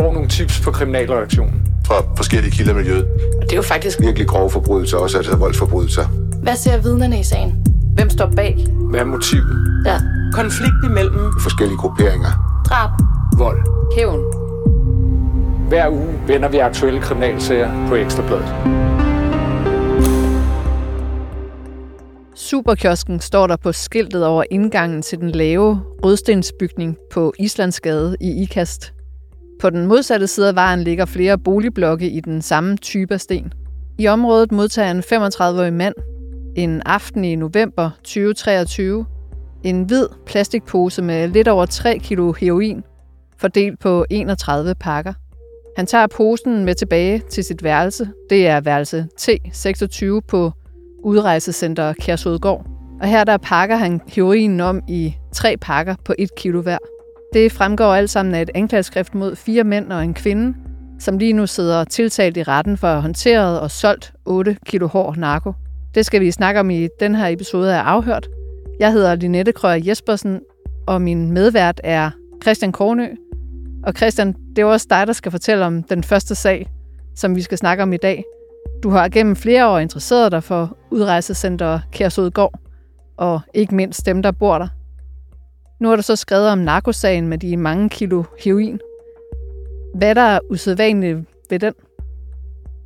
får nogle tips på kriminalreaktionen. Fra forskellige kilder i miljøet. Og det er jo faktisk Virkelig grove forbrydelser, også altså voldsforbrydelser. Hvad ser vidnerne i sagen? Hvem står bag? Hvad er motivet? Ja. Konflikt imellem Forskellige grupperinger. Drab. Vold. Hævn. Hver uge vender vi aktuelle kriminalsager på Ekstrabladet. Superkiosken står der på skiltet over indgangen til den lave rødstensbygning på Islandsgade i Ikast. På den modsatte side af vejen ligger flere boligblokke i den samme type af sten. I området modtager en 35-årig mand en aften i november 2023 en hvid plastikpose med lidt over 3 kilo heroin, fordelt på 31 pakker. Han tager posen med tilbage til sit værelse. Det er værelse T26 på udrejsecenter Kærshovedgård. Og her der pakker han heroinen om i tre pakker på 1 kilo hver. Det fremgår alt sammen af et anklageskrift mod fire mænd og en kvinde, som lige nu sidder tiltalt i retten for at have håndteret og solgt 8 kilo hård narko. Det skal vi snakke om i den her episode af Afhørt. Jeg hedder Linette Krøger Jespersen, og min medvært er Christian Kornø. Og Christian, det er også dig, der skal fortælle om den første sag, som vi skal snakke om i dag. Du har gennem flere år interesseret dig for udrejsecenter Kærsudgård, og ikke mindst dem, der bor der. Nu har du så skrevet om narkosagen med de mange kilo heroin. Hvad er der usædvanligt ved den?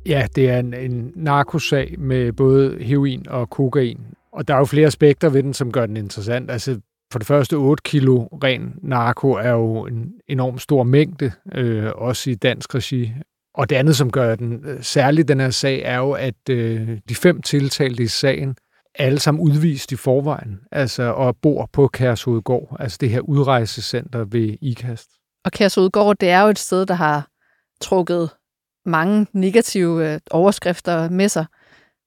Ja, det er en, en narkosag med både heroin og kokain. Og der er jo flere aspekter ved den, som gør den interessant. Altså, for det første, 8 kilo ren narko er jo en enorm stor mængde, øh, også i dansk regi. Og det andet, som gør den øh, særlig særligt den her sag, er jo, at øh, de fem tiltalte i sagen alle sammen udvist i forvejen, altså og bor på Kærshovedgård, altså det her udrejsecenter ved IKAST. Og Kærsudgård, det er jo et sted, der har trukket mange negative øh, overskrifter med sig.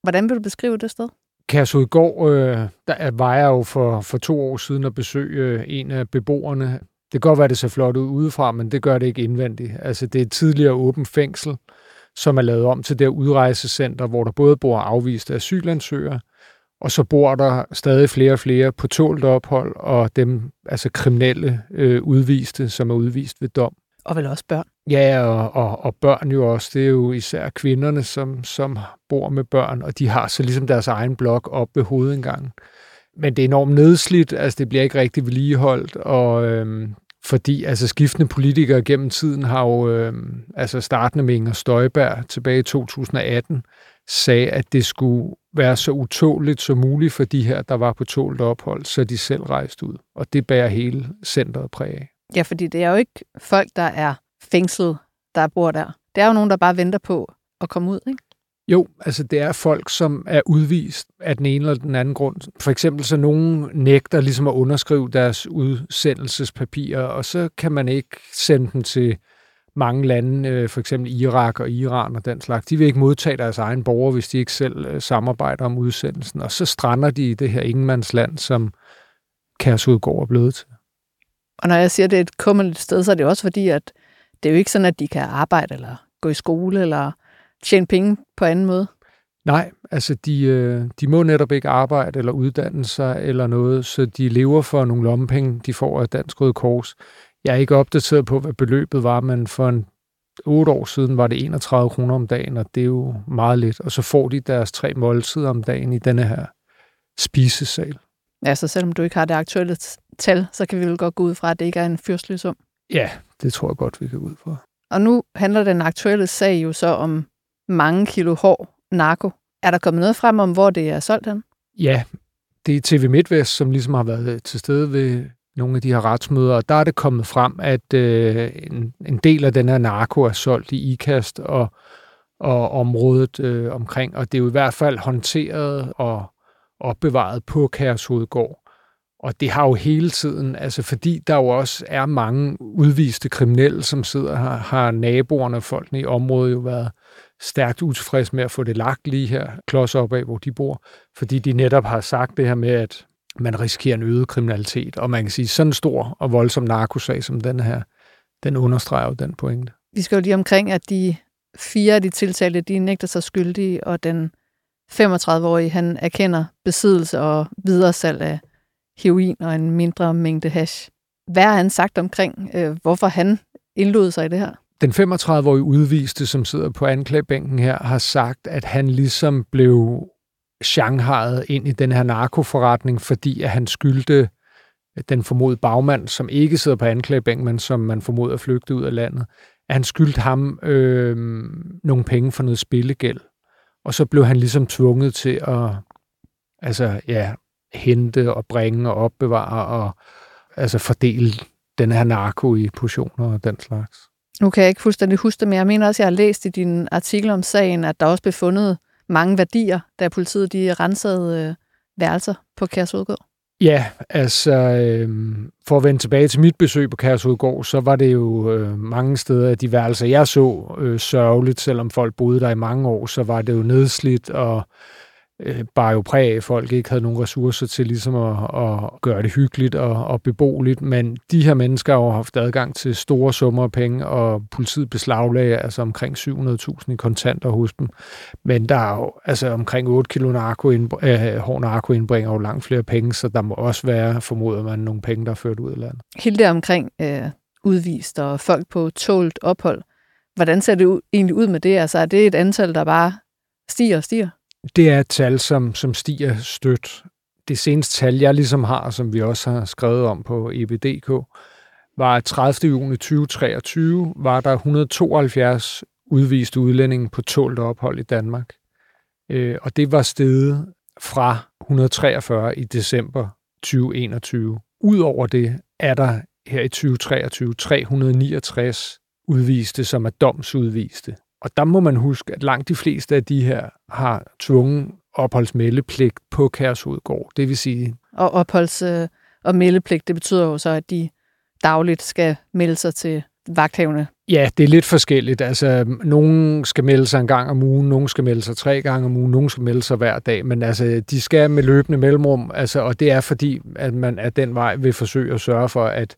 Hvordan vil du beskrive det sted? Kærshovedgård, øh, der var jeg jo for, for to år siden at besøge øh, en af beboerne. Det kan godt være, det ser flot ud udefra, men det gør det ikke indvendigt. Altså, det er et tidligere åbent fængsel, som er lavet om til det udrejsecenter, hvor der både bor afviste asylansøgere, og så bor der stadig flere og flere på tålt ophold, og dem, altså kriminelle øh, udviste, som er udvist ved dom. Og vel også børn. Ja, og, og, og børn jo også. Det er jo især kvinderne, som, som bor med børn, og de har så ligesom deres egen blok op ved hovedindgangen. Men det er enormt nedslidt, altså det bliver ikke rigtig vedligeholdt, og øhm, fordi altså skiftende politikere gennem tiden har jo, øhm, altså startende med Inger Støjberg tilbage i 2018, sagde, at det skulle være så utåligt som muligt for de her, der var på tålt ophold, så de selv rejste ud. Og det bærer hele centret præg af. Ja, fordi det er jo ikke folk, der er fængslet, der bor der. Det er jo nogen, der bare venter på at komme ud, ikke? Jo, altså det er folk, som er udvist af den ene eller den anden grund. For eksempel så nogen nægter ligesom at underskrive deres udsendelsespapirer, og så kan man ikke sende dem til mange lande, øh, for eksempel Irak og Iran og den slags. De vil ikke modtage deres egen borgere, hvis de ikke selv øh, samarbejder om udsendelsen. Og så strander de i det her ingenmandsland, som Kærsudgård er blevet til. Og når jeg siger, at det er et kummerligt sted, så er det også fordi, at det er jo ikke sådan, at de kan arbejde eller gå i skole eller tjene penge på anden måde. Nej, altså de, øh, de må netop ikke arbejde eller uddanne sig eller noget, så de lever for nogle lommepenge, de får af Dansk Røde Kors. Jeg er ikke opdateret på, hvad beløbet var, men for en otte år siden var det 31 kroner om dagen, og det er jo meget lidt. Og så får de deres tre måltider om dagen i denne her spisesal. Ja, så selvom du ikke har det aktuelle tal, så kan vi vel godt gå ud fra, at det ikke er en fyrstelig sum. Ja, det tror jeg godt, vi kan gå ud fra. Og nu handler den aktuelle sag jo så om mange kilo hård narko. Er der kommet noget frem om, hvor det er solgt hen? Ja, det er TV MidtVest, som ligesom har været til stede ved nogle af de her retsmøder, og der er det kommet frem, at øh, en, en del af den her narko er solgt i IKAST og, og området øh, omkring, og det er jo i hvert fald håndteret og opbevaret på Kærshovedgård. Og det har jo hele tiden, altså fordi der jo også er mange udviste kriminelle, som sidder her, har naboerne og folkene i området jo været stærkt utilfredse med at få det lagt lige her, klods op af, hvor de bor. Fordi de netop har sagt det her med, at man risikerer en øget kriminalitet. Og man kan sige, sådan en stor og voldsom narkosag som den her, den understreger jo den pointe. Vi skal jo lige omkring, at de fire af de tiltalte, de nægter sig skyldige, og den 35-årige, han erkender besiddelse og videresalg af heroin og en mindre mængde hash. Hvad har han sagt omkring, øh, hvorfor han indlod sig i det her? Den 35-årige udviste, som sidder på anklagebænken her, har sagt, at han ligesom blev Shanghai ind i den her narkoforretning, fordi at han skyldte den formodede bagmand, som ikke sidder på anklagebænken, men som man formoder er flygtet ud af landet, at han skyldte ham øh, nogle penge for noget spillegæld. Og så blev han ligesom tvunget til at altså, ja, hente og bringe og opbevare og altså fordele den her narko i portioner og den slags. Nu kan jeg ikke fuldstændig huske det, men jeg mener også, at jeg har læst i din artikel om sagen, at der også blev fundet mange værdier, da politiet de rensede øh, værelser på Kærsudgård. Ja, altså øh, for at vende tilbage til mit besøg på Kærsudgård, så var det jo øh, mange steder af de værelser, jeg så øh, sørgeligt, selvom folk boede der i mange år, så var det jo nedslidt og øh, bare jo præg af, at folk ikke havde nogen ressourcer til ligesom at, at gøre det hyggeligt og, og beboeligt. Men de her mennesker har jo haft adgang til store summer af penge, og politiet beslaglagde altså omkring 700.000 i kontanter hos dem. Men der er jo altså omkring 8 kilo narko indbr- øh, hård narko indbringer jo langt flere penge, så der må også være, formoder man, nogle penge, der er ført ud af landet. Hele det omkring øh, udvist og folk på tålt ophold, hvordan ser det ud, egentlig ud med det? Altså er det et antal, der bare stiger og stiger? Det er et tal, som, som stiger stødt. Det seneste tal, jeg ligesom har, som vi også har skrevet om på EBDK, var at 30. juni 2023 var der 172 udviste udlændinge på tålt ophold i Danmark. Øh, og det var steget fra 143 i december 2021. Udover det er der her i 2023 369 udviste, som er domsudviste. Og der må man huske, at langt de fleste af de her har tvungen opholdsmeldepligt på Kærshovedgård. Det vil sige... Og opholds- og meldepligt, det betyder jo så, at de dagligt skal melde sig til vagthavende. Ja, det er lidt forskelligt. Altså, nogen skal melde sig en gang om ugen, nogen skal melde sig tre gange om ugen, nogen skal melde sig hver dag, men altså, de skal med løbende mellemrum, altså, og det er fordi, at man af den vej vil forsøge at sørge for, at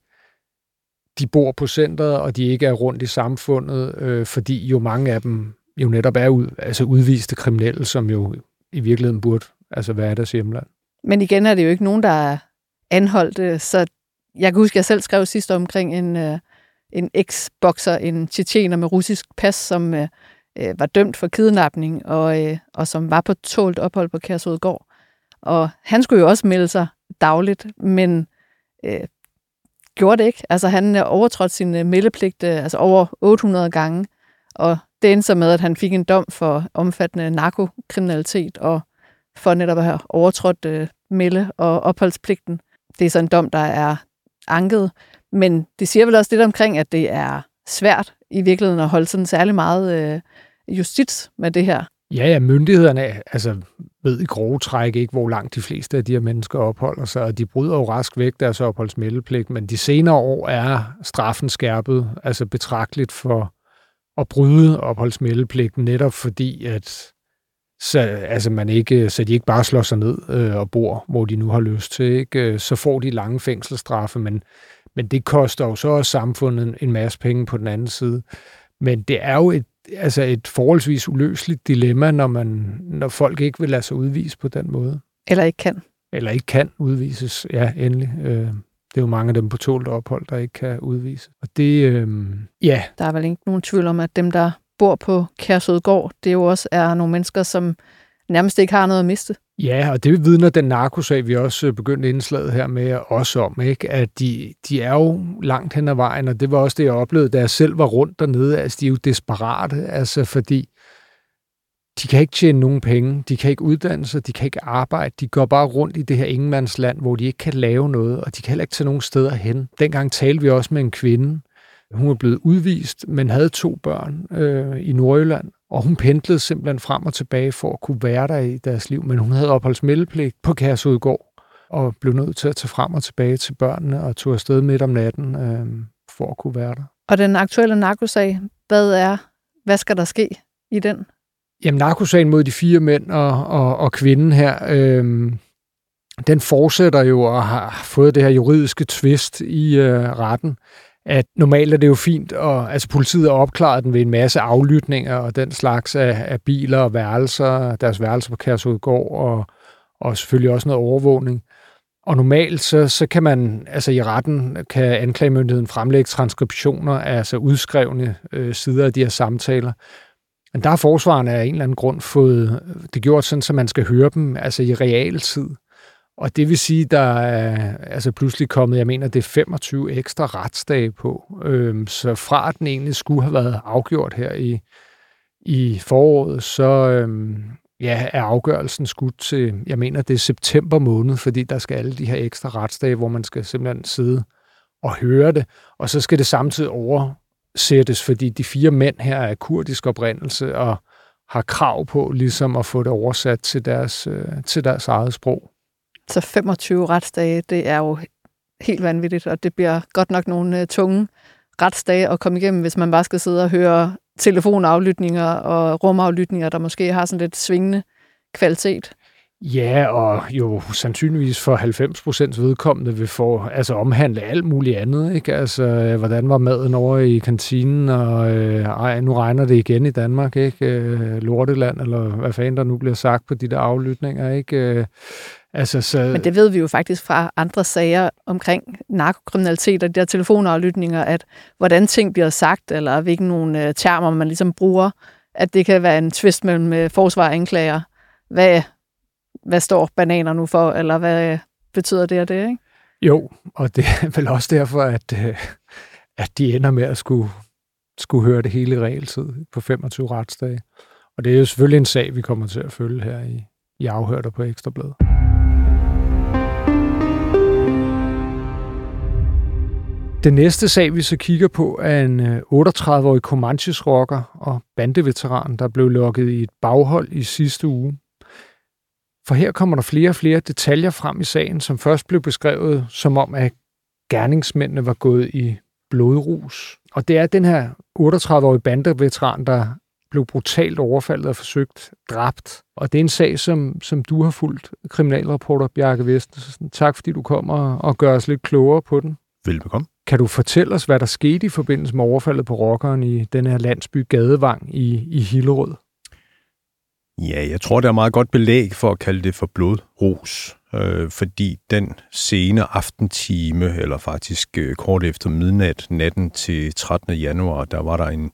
de bor på centret, og de ikke er rundt i samfundet, øh, fordi jo mange af dem jo netop er ud, altså udviste kriminelle, som jo i virkeligheden burde altså være deres hjemland. Men igen er det jo ikke nogen, der er anholdt, øh, så jeg kan huske, at jeg selv skrev sidst omkring en, øh, en eks-bokser, en tjetjener med russisk pas, som øh, øh, var dømt for kidnapning, og, øh, og som var på tålt ophold på Kærshovedgård. Og han skulle jo også melde sig dagligt, men øh, gjorde det ikke. Altså han øh, overtrådte sin øh, meldepligt øh, altså over 800 gange, og det endte så med, at han fik en dom for omfattende narkokriminalitet og for netop at have overtrådt øh, melde- og opholdspligten. Det er så en dom, der er anket, men det siger vel også lidt omkring, at det er svært i virkeligheden at holde sådan særlig meget øh, justits med det her. Ja, ja, myndighederne altså, ved i grove træk ikke, hvor langt de fleste af de her mennesker opholder sig, og de bryder jo rask væk deres opholdsmeldepligt, men de senere år er straffen skærpet, altså betragteligt for at bryde opholdsmeldepligten, netop fordi, at så, altså man ikke, så de ikke bare slår sig ned øh, og bor, hvor de nu har lyst til. Ikke? Øh, så får de lange fængselsstraffe, men, men det koster jo så også samfundet en masse penge på den anden side. Men det er jo et altså et forholdsvis uløseligt dilemma, når, man, når folk ikke vil lade sig udvise på den måde. Eller ikke kan. Eller ikke kan udvises, ja, endelig. Øh, det er jo mange af dem på tålt ophold, der ikke kan udvise. Og det, øh, ja. Der er vel ikke nogen tvivl om, at dem, der bor på Kærsødgård, det jo også er nogle mennesker, som nærmest ikke har noget at miste. Ja, og det vidner den narkosag, vi også øh, begyndte indslaget her med også om, ikke? at de, de er jo langt hen ad vejen, og det var også det, jeg oplevede, da jeg selv var rundt dernede. Altså, de er jo desperate, altså, fordi de kan ikke tjene nogen penge, de kan ikke uddanne sig, de kan ikke arbejde, de går bare rundt i det her ingenmandsland, hvor de ikke kan lave noget, og de kan heller ikke tage nogen steder hen. Dengang talte vi også med en kvinde, hun var blevet udvist, men havde to børn øh, i Nordjylland, og hun pendlede simpelthen frem og tilbage for at kunne være der i deres liv, men hun havde opholdsmeldepligt på Kærsudgård, og blev nødt til at tage frem og tilbage til børnene, og tog afsted midt om natten øh, for at kunne være der. Og den aktuelle narkosag, hvad er, hvad skal der ske i den? Jamen, narkosagen mod de fire mænd og, og, og kvinden her, øh, den fortsætter jo og har fået det her juridiske twist i øh, retten at normalt er det jo fint, og altså politiet har opklaret den ved en masse aflytninger og den slags af, af biler og værelser, deres værelser på Kærsudgård, og, og selvfølgelig også noget overvågning. Og normalt så, så kan man, altså i retten, kan anklagemyndigheden fremlægge transkriptioner, altså udskrevne øh, sider af de her samtaler. Men der har forsvaren af en eller anden grund fået det gjort sådan, så man skal høre dem altså i realtid. Og det vil sige, der er altså pludselig kommet, jeg mener, det er 25 ekstra retsdage på. Øhm, så fra at den egentlig skulle have været afgjort her i, i foråret, så øhm, ja, er afgørelsen skudt til, jeg mener, det er september måned, fordi der skal alle de her ekstra retsdage, hvor man skal simpelthen sidde og høre det. Og så skal det samtidig oversættes, fordi de fire mænd her er kurdisk oprindelse og har krav på ligesom at få det oversat til deres, øh, til deres eget sprog. Så 25 retsdage, det er jo helt vanvittigt, og det bliver godt nok nogle øh, tunge retsdage at komme igennem, hvis man bare skal sidde og høre telefonaflytninger og rumaflytninger, der måske har sådan lidt svingende kvalitet. Ja, og jo sandsynligvis for 90 procents vedkommende vil få altså omhandle alt muligt andet. Ikke? Altså, øh, hvordan var maden over i kantinen, og øh, ej, nu regner det igen i Danmark, ikke? Øh, Lorteland, eller hvad fanden der nu bliver sagt på de der aflytninger, ikke? Øh, Altså, så... Men det ved vi jo faktisk fra andre sager omkring narkokriminalitet og de der telefonaflytninger, at hvordan ting bliver sagt, eller hvilken nogle øh, termer man ligesom bruger, at det kan være en tvist mellem øh, forsvar og anklager. Hvad, hvad står bananer nu for, eller hvad betyder det og det, ikke? Jo, og det er vel også derfor, at, øh, at de ender med at skulle, skulle høre det hele regeltid på 25 retsdage. Og det er jo selvfølgelig en sag, vi kommer til at følge her i, i afhørter på Ekstrabladet. Den næste sag, vi så kigger på, er en øh, 38-årig Comanches rocker og bandeveteran, der blev lukket i et baghold i sidste uge. For her kommer der flere og flere detaljer frem i sagen, som først blev beskrevet som om, at gerningsmændene var gået i blodrus. Og det er den her 38-årige bandeveteran, der blev brutalt overfaldet og forsøgt dræbt. Og det er en sag, som, som du har fulgt, kriminalreporter Bjarke Vesten. Tak fordi du kommer og gør os lidt klogere på den. Velbekomme. Kan du fortælle os, hvad der skete i forbindelse med overfaldet på rockeren i den her landsby Gadevang i, i Hillerød? Ja, jeg tror, der er meget godt belæg for at kalde det for blodros, øh, fordi den sene aftentime, eller faktisk øh, kort efter midnat, natten til 13. januar, der var der en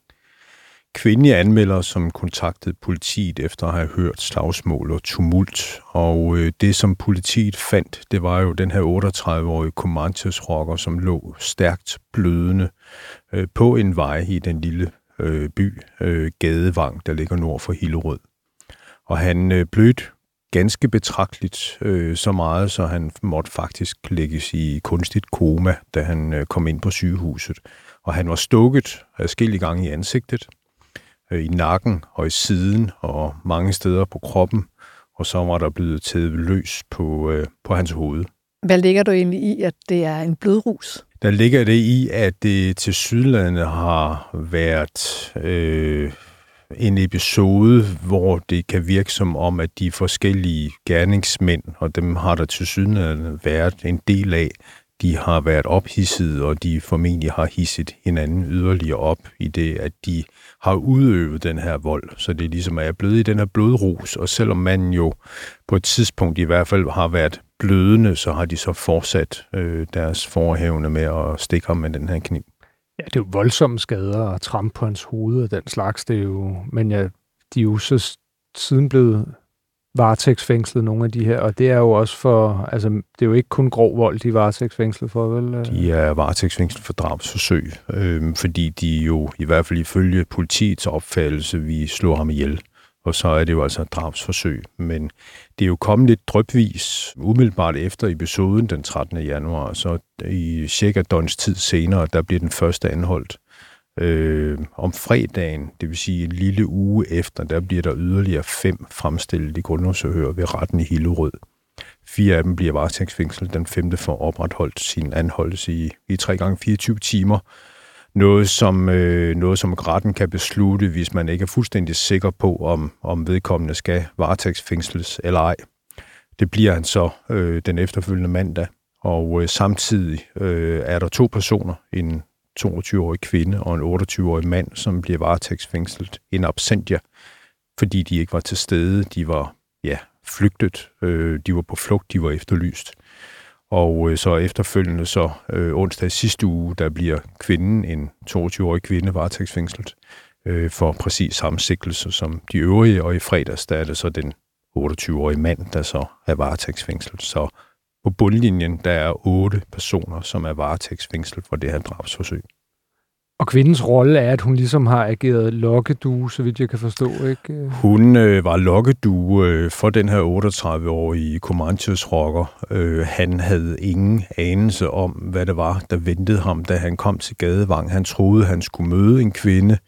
kvindelige anmelder, som kontaktede politiet efter at have hørt slagsmål og tumult. Og øh, det, som politiet fandt, det var jo den her 38-årige Comanches rocker, som lå stærkt blødende øh, på en vej i den lille øh, by øh, Gadevang, der ligger nord for Hillerød. Og han øh, blødte ganske betragteligt øh, så meget, så han måtte faktisk lægges i kunstigt koma, da han øh, kom ind på sygehuset. Og han var stukket adskillige gange i ansigtet, øh, i nakken og i siden og mange steder på kroppen, og så var der blevet taget løs på, øh, på hans hoved. Hvad ligger du egentlig i, at det er en blodrus? Der ligger det i, at det til sydlandet har været øh, en episode, hvor det kan virke som om, at de forskellige gerningsmænd, og dem har der til sydlandet været en del af, de har været ophidset, og de formentlig har hisset hinanden yderligere op i det, at de har udøvet den her vold. Så det er ligesom, at jeg er blevet i den her blodrus, og selvom man jo på et tidspunkt i hvert fald har været blødende, så har de så fortsat øh, deres forhævne med at stikke ham med den her kniv. Ja, det er jo voldsomme skader og trampe på hans hoved og den slags. Det er jo, men ja, de er jo så siden blevet varetægtsfængslet, nogle af de her, og det er jo også for, altså det er jo ikke kun grov vold, de er varetægtsfængslet for, vel? De er varetægtsfængslet for drabsforsøg, øh, fordi de jo i hvert fald ifølge politiets opfattelse, vi slår ham ihjel, og så er det jo altså et drabsforsøg. Men det er jo kommet lidt drøbvis, umiddelbart efter episoden den 13. januar, så i cirka døgns tid senere, der bliver den første anholdt. Øh, om fredagen, det vil sige en lille uge efter, der bliver der yderligere fem fremstillet i grundlovsforhør ved retten i Hillerød. Fire af dem bliver varetægtsfængslet, den femte får opretholdt sin anholdelse i, i 3 gange 24 timer. Noget som, øh, noget, som retten kan beslutte, hvis man ikke er fuldstændig sikker på, om, om vedkommende skal varetægtsfængsles eller ej. Det bliver han så øh, den efterfølgende mandag, og øh, samtidig øh, er der to personer, en 22-årig kvinde og en 28-årig mand, som bliver varetægtsfængslet en absentia, fordi de ikke var til stede. De var ja, flygtet. Øh, de var på flugt. De var efterlyst. Og øh, så efterfølgende, så øh, onsdag sidste uge, der bliver kvinden, en 22-årig kvinde, varetægtsfængslet øh, for præcis samme sigtelse som de øvrige, og i fredags der er det så den 28-årige mand, der så er varetægtsfængslet. Så på bundlinjen, der er otte personer, som er varetægtsfængslet for det her drabsforsøg. Og kvindens rolle er, at hun ligesom har ageret lokkedue, så vidt jeg kan forstå, ikke? Hun øh, var lokkedue øh, for den her 38-årige Comanches rocker. Øh, han havde ingen anelse om, hvad det var, der ventede ham, da han kom til Gadevang. Han troede, han skulle møde en kvinde,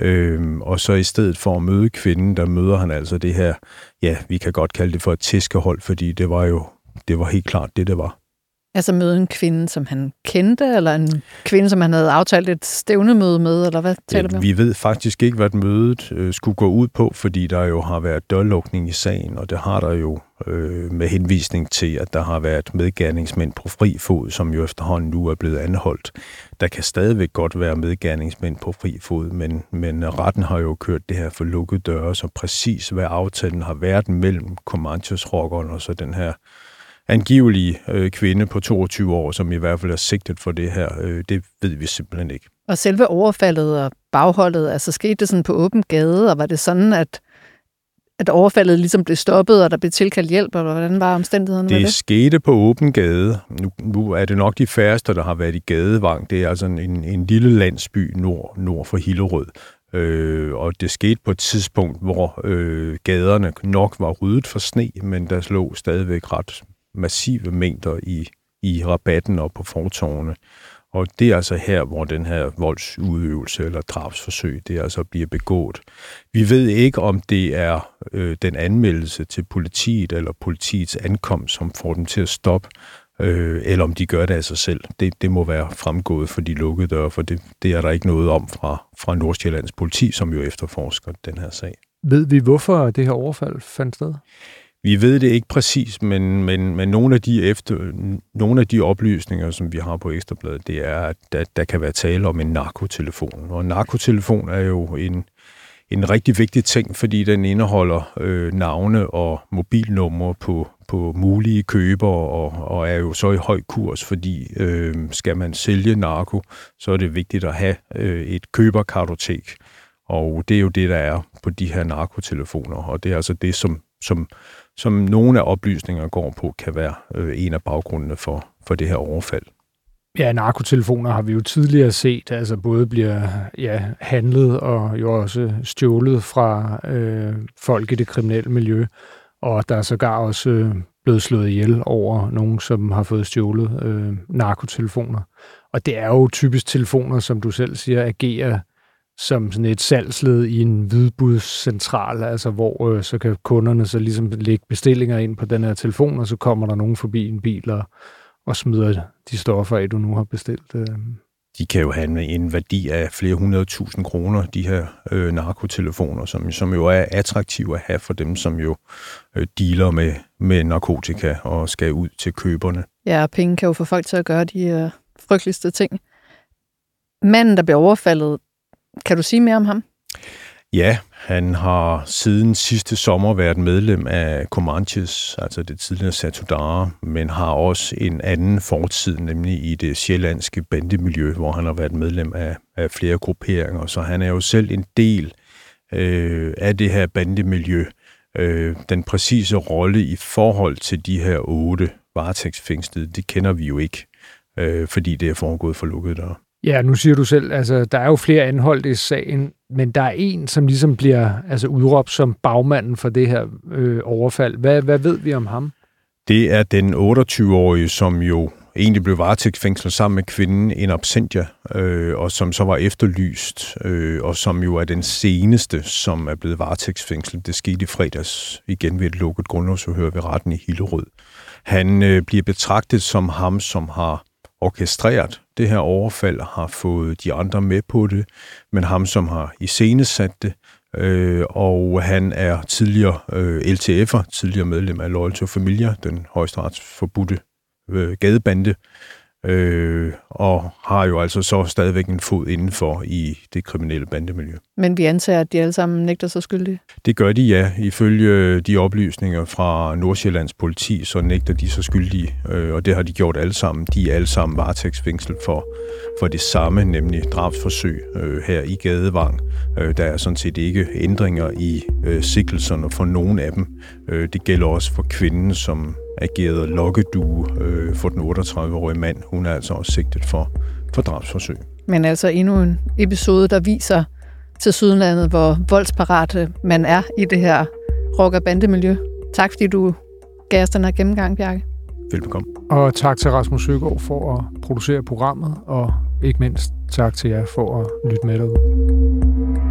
øh, og så i stedet for at møde kvinden, der møder han altså det her, ja, vi kan godt kalde det for et tæskehold, fordi det var jo det var helt klart det, det var. Altså møde en kvinde, som han kendte, eller en kvinde, som han havde aftalt et stævnemøde med, eller hvad taler vi Vi ved faktisk ikke, hvad mødet øh, skulle gå ud på, fordi der jo har været dørlukning i sagen, og det har der jo øh, med henvisning til, at der har været medgerningsmænd på fri fod, som jo efterhånden nu er blevet anholdt. Der kan stadigvæk godt være medgerningsmænd på fri fod, men, men retten har jo kørt det her for lukkede døre, så præcis hvad aftalen har været mellem Comanches-rockeren og så den her angivelige øh, kvinde på 22 år, som i hvert fald er sigtet for det her, øh, det ved vi simpelthen ikke. Og selve overfaldet og bagholdet, altså skete det sådan på åben gade, og var det sådan, at at overfaldet ligesom blev stoppet, og der blev tilkaldt hjælp, og hvordan var omstændighederne det? Det det skete på åben gade. Nu, nu er det nok de færreste, der har været i gadevang. Det er altså en, en lille landsby nord, nord for Hillerød. Øh, og det skete på et tidspunkt, hvor øh, gaderne nok var ryddet for sne, men der lå stadigvæk ret massive mængder i, i rabatten og på fortårne. Og det er altså her, hvor den her voldsudøvelse eller drabsforsøg, det altså bliver begået. Vi ved ikke, om det er øh, den anmeldelse til politiet eller politiets ankomst, som får dem til at stoppe, øh, eller om de gør det af sig selv. Det, det må være fremgået for de lukkede døre, for det, det er der ikke noget om fra, fra Nordsjællands politi, som jo efterforsker den her sag. Ved vi, hvorfor det her overfald fandt sted? Vi ved det ikke præcis, men, men, men nogle, af de efter, nogle af de oplysninger, som vi har på Ekstrabladet, det er, at der, der kan være tale om en narkotelefon. Og en narkotelefon er jo en, en rigtig vigtig ting, fordi den indeholder øh, navne og mobilnumre på, på mulige købere, og, og er jo så i høj kurs, fordi øh, skal man sælge narko, så er det vigtigt at have øh, et køberkartotek. Og det er jo det, der er på de her narkotelefoner, og det er altså det, som, som som nogle af oplysninger går på, kan være øh, en af baggrundene for, for det her overfald. Ja, narkotelefoner har vi jo tidligere set, altså både bliver ja, handlet og jo også stjålet fra øh, folk i det kriminelle miljø, og der er sågar også øh, blevet slået ihjel over nogen, som har fået stjålet øh, narkotelefoner. Og det er jo typisk telefoner, som du selv siger, agerer som sådan et salgsled i en hvidbudscentral, altså hvor øh, så kan kunderne så ligesom lægge bestillinger ind på den her telefon, og så kommer der nogen forbi en bil og, og smider de stoffer af, du nu har bestilt. Øh. De kan jo have en værdi af flere hundrede tusind kroner, de her øh, narkotelefoner, som, som jo er attraktive at have for dem, som jo øh, dealer med, med narkotika og skal ud til køberne. Ja, og penge kan jo få folk til at gøre de øh, frygteligste ting. Manden, der blev overfaldet, kan du sige mere om ham? Ja, han har siden sidste sommer været medlem af Comanches, altså det tidligere Satudara, men har også en anden fortid, nemlig i det sjællandske bandemiljø, hvor han har været medlem af, af flere grupperinger. Så han er jo selv en del øh, af det her bandemiljø. Øh, den præcise rolle i forhold til de her otte varetægtsfængslede, det kender vi jo ikke, øh, fordi det er foregået for lukket døre. Ja, nu siger du selv, altså der er jo flere anholdt i sagen, men der er en, som ligesom bliver altså, udråbt som bagmanden for det her øh, overfald. Hvad, hvad ved vi om ham? Det er den 28-årige, som jo egentlig blev varetægtsfængslet sammen med kvinden en absentia, øh, og som så var efterlyst, øh, og som jo er den seneste, som er blevet varetægtsfængslet. Det skete i fredags igen ved et lukket grundlovsforhør ved retten i Hillerød. Han øh, bliver betragtet som ham, som har orkestreret det her overfald, har fået de andre med på det, men ham, som har iscenesat det, øh, og han er tidligere øh, LTF'er, tidligere medlem af Loyal to Familia, den højesteretsforbudte øh, gadebande, øh, og har jo altså så stadigvæk en fod indenfor i det kriminelle bandemiljø. Men vi antager, at de alle sammen nægter sig skyldige? Det gør de, ja. Ifølge de oplysninger fra Nordsjællands politi, så nægter de sig skyldige, øh, og det har de gjort alle sammen. De er alle sammen varetægtsfængslet for, for det samme, nemlig drabsforsøg øh, her i Gadevang. Øh, der er sådan set ikke ændringer i øh, sikkelserne for nogen af dem. Øh, det gælder også for kvinden, som agerede lokkedue øh, for den 38-årige mand. Hun er altså også sigtet for, for drabsforsøg. Men altså endnu en episode, der viser til Sydlandet, hvor voldsparat man er i det her rock- og bandemiljø. Tak fordi du gav os den her gennemgang, Bjarke. Velbekomme. Og tak til Rasmus Søgaard for at producere programmet, og ikke mindst tak til jer for at lytte med derude.